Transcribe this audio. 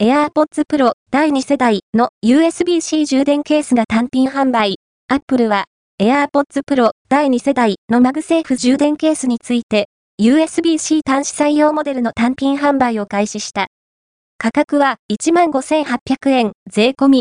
AirPods Pro 第2世代の USB-C 充電ケースが単品販売。Apple は AirPods Pro 第2世代の MagSafe 充電ケースについて USB-C 端子採用モデルの単品販売を開始した。価格は15,800円税込み